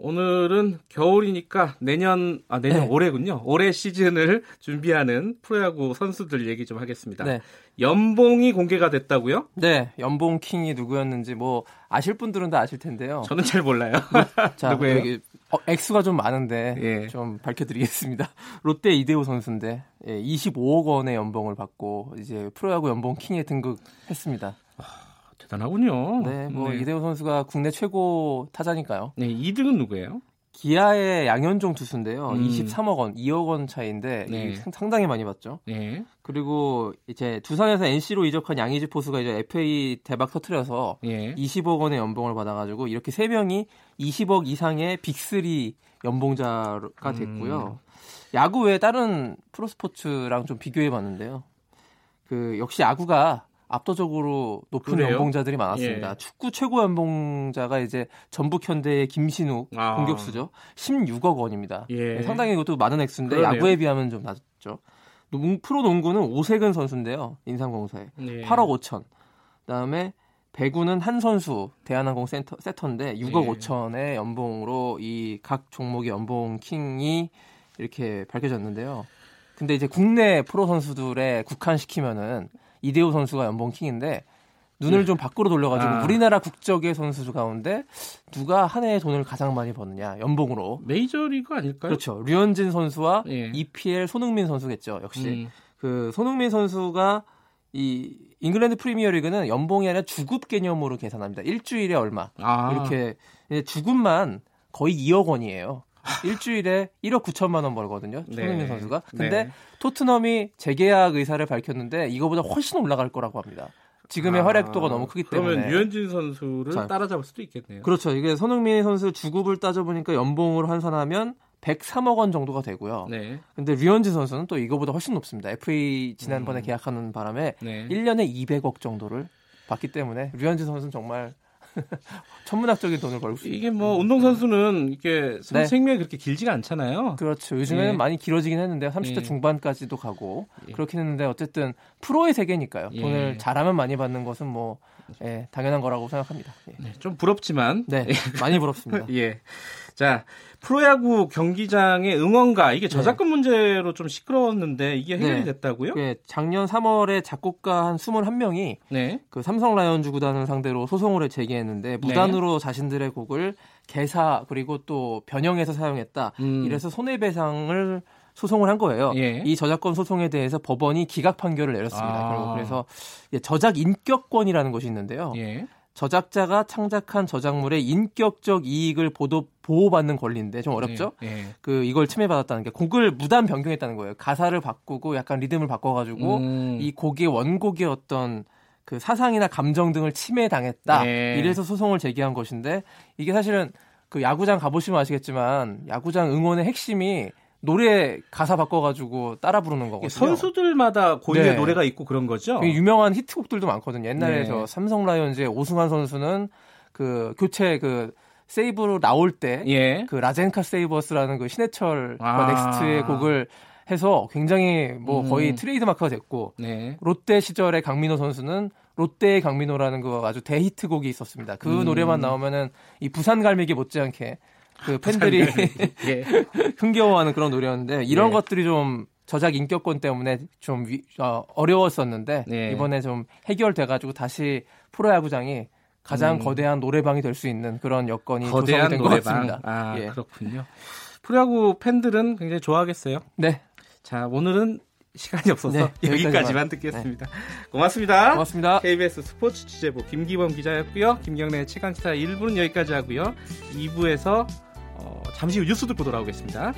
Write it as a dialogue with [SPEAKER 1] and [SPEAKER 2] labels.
[SPEAKER 1] 오늘은 겨울이니까 내년 아 내년 네. 올해군요. 올해 시즌을 준비하는 프로야구 선수들 얘기 좀 하겠습니다. 네. 연봉이 공개가 됐다고요?
[SPEAKER 2] 네, 연봉 킹이 누구였는지 뭐 아실 분들은 다 아실 텐데요.
[SPEAKER 1] 저는 잘 몰라요.
[SPEAKER 2] 자, 누구예요? 여기 어, 액수가 좀 많은데 예. 좀 밝혀드리겠습니다. 롯데 이대호 선수인데 예, 25억 원의 연봉을 받고 이제 프로야구 연봉 킹에 등극했습니다.
[SPEAKER 1] 대단하군요.
[SPEAKER 2] 네, 뭐 네. 이대호 선수가 국내 최고 타자니까요.
[SPEAKER 1] 네, 2등은 누구예요?
[SPEAKER 2] 기아의 양현종 투수인데요. 음. 23억 원, 2억 원 차이인데 네. 상당히 많이 받죠. 네. 그리고 이제 두산에서 NC로 이적한 양의지 포수가 이제 FA 대박 터트려서 예. 20억 원의 연봉을 받아가지고 이렇게 세 명이 20억 이상의 빅3 연봉자가 됐고요. 음. 야구 외에 다른 프로스포츠랑 좀 비교해봤는데요. 그 역시 야구가 압도적으로 높은 그래요? 연봉자들이 많았습니다. 예. 축구 최고 연봉자가 이제 전북 현대의 김신욱 아. 공격수죠. 16억 원입니다. 예. 네, 상당히 이것도 많은 액수인데 그러네요. 야구에 비하면 좀 낮죠. 프로 농구는 오세근 선수인데요. 인삼공사에 예. 8억 5천. 그다음에 배구는 한 선수 대한항공 센터, 세터인데 6억 예. 5천의 연봉으로 이 각 종목의 연봉 킹이 이렇게 밝혀졌는데요. 근데 이제 국내 프로 선수들의 국한시키면은 이대호 선수가 연봉 킹인데 눈을 네. 좀 밖으로 돌려가지고 아. 우리나라 국적의 선수 가운데 누가 한 해에 돈을 가장 많이 버느냐 연봉으로
[SPEAKER 1] 메이저리그 아닐까요?
[SPEAKER 2] 그렇죠. 류현진 선수와 예. EPL 손흥민 선수겠죠. 역시 음. 그 손흥민 선수가 이 잉글랜드 프리미어리그는 연봉이 아니라 주급 개념으로 계산합니다. 일주일에 얼마 아. 이렇게 주급만 거의 2억 원이에요. 일주일에 1억 9천만 원 벌거든요. 손흥민 네. 선수가. 근데 네. 토트넘이 재계약 의사를 밝혔는데 이거보다 훨씬 올라갈 거라고 합니다. 지금의 아, 활약도가 너무 크기 때문에
[SPEAKER 1] 그러면 유현진 선수를 자, 따라잡을 수도 있겠네요.
[SPEAKER 2] 그렇죠. 이게 손흥민 선수 주급을 따져보니까 연봉으로 환산하면 103억 원 정도가 되고요. 네. 근데 류현진 선수는 또 이거보다 훨씬 높습니다. FA 지난번에 음. 계약하는 바람에 네. 1년에 200억 정도를 받기 때문에 류현진 선수는 정말 천문학적인 돈을 벌고
[SPEAKER 1] 이게 뭐 운동 선수는 이게 네. 생명이 그렇게 길지가 않잖아요.
[SPEAKER 2] 그렇죠. 요즘에는 예. 많이 길어지긴 했는데 30대 예. 중반까지도 가고 예. 그렇긴 했는데 어쨌든 프로의 세계니까요. 예. 돈을 잘하면 많이 받는 것은 뭐 예, 당연한 거라고 생각합니다. 예.
[SPEAKER 1] 네, 좀 부럽지만
[SPEAKER 2] 네, 많이 부럽습니다.
[SPEAKER 1] 예. 자, 프로야구 경기장의 응원가 이게 네. 저작권 네. 문제로 좀 시끄러웠는데 이게 해결이 네. 됐다고요?
[SPEAKER 2] 네, 작년 3월에 작곡가 한 21명이 네. 그 삼성 라이온즈 구단을 상대로 소송을 제기했는데 네. 무단으로 자신들의 곡을 개사 그리고 또 변형해서 사용했다. 음. 이래서 손해배상을 소송을 한 거예요. 예. 이 저작권 소송에 대해서 법원이 기각 판결을 내렸습니다. 아. 그래서 저작 인격권이라는 것이 있는데요. 예. 저작자가 창작한 저작물의 인격적 이익을 보도, 보호받는 권리인데 좀 어렵죠? 네, 네. 그 이걸 침해받았다는 게 곡을 무단 변경했다는 거예요. 가사를 바꾸고 약간 리듬을 바꿔가지고 음. 이 곡의 원곡의 어떤 그 사상이나 감정 등을 침해당했다. 네. 이래서 소송을 제기한 것인데 이게 사실은 그 야구장 가보시면 아시겠지만 야구장 응원의 핵심이 노래 가사 바꿔가지고 따라 부르는 거거든요.
[SPEAKER 1] 선수들마다 고유의 네. 노래가 있고 그런 거죠.
[SPEAKER 2] 유명한 히트곡들도 많거든요. 옛날에 네. 저 삼성 라이온즈의 오승환 선수는 그 교체 그 세이브로 나올 때그 예. 그 Lazenca Save Us라는 그 신해철 아. 넥스트의 곡을 해서 굉장히 뭐 음. 거의 트레이드 마크가 됐고 네. 롯데 시절의 강민호 선수는 롯데의 강민호라는 그 아주 대히트곡이 있었습니다. 그 음. 노래만 나오면은 이 부산 갈매기 못지않게 그 팬들이 예. 흥겨워하는 그런 노래였는데 이런 네. 것들이 좀 저작 인격권 때문에 좀 위, 어, 어려웠었는데 네. 이번에 좀 해결돼가지고 다시 프로야구장이 가장 음. 거대한 노래방이 될 수 있는 그런 여건이 거대한 조성된 노래방. 것 같습니다.
[SPEAKER 1] 아 예. 그렇군요. 프로야구 팬들은 굉장히 좋아하겠어요.
[SPEAKER 2] 네.
[SPEAKER 1] 자 오늘은 시간이 없어서 네, 여기까지만 듣겠습니다. 네. 고맙습니다.
[SPEAKER 2] 고맙습니다.
[SPEAKER 1] KBS 스포츠 취재부 김기범 기자였고요. 김경래 최강스타 1부는 여기까지 하고요. 2부에서 어, 잠시 후 뉴스 듣고 돌아오겠습니다.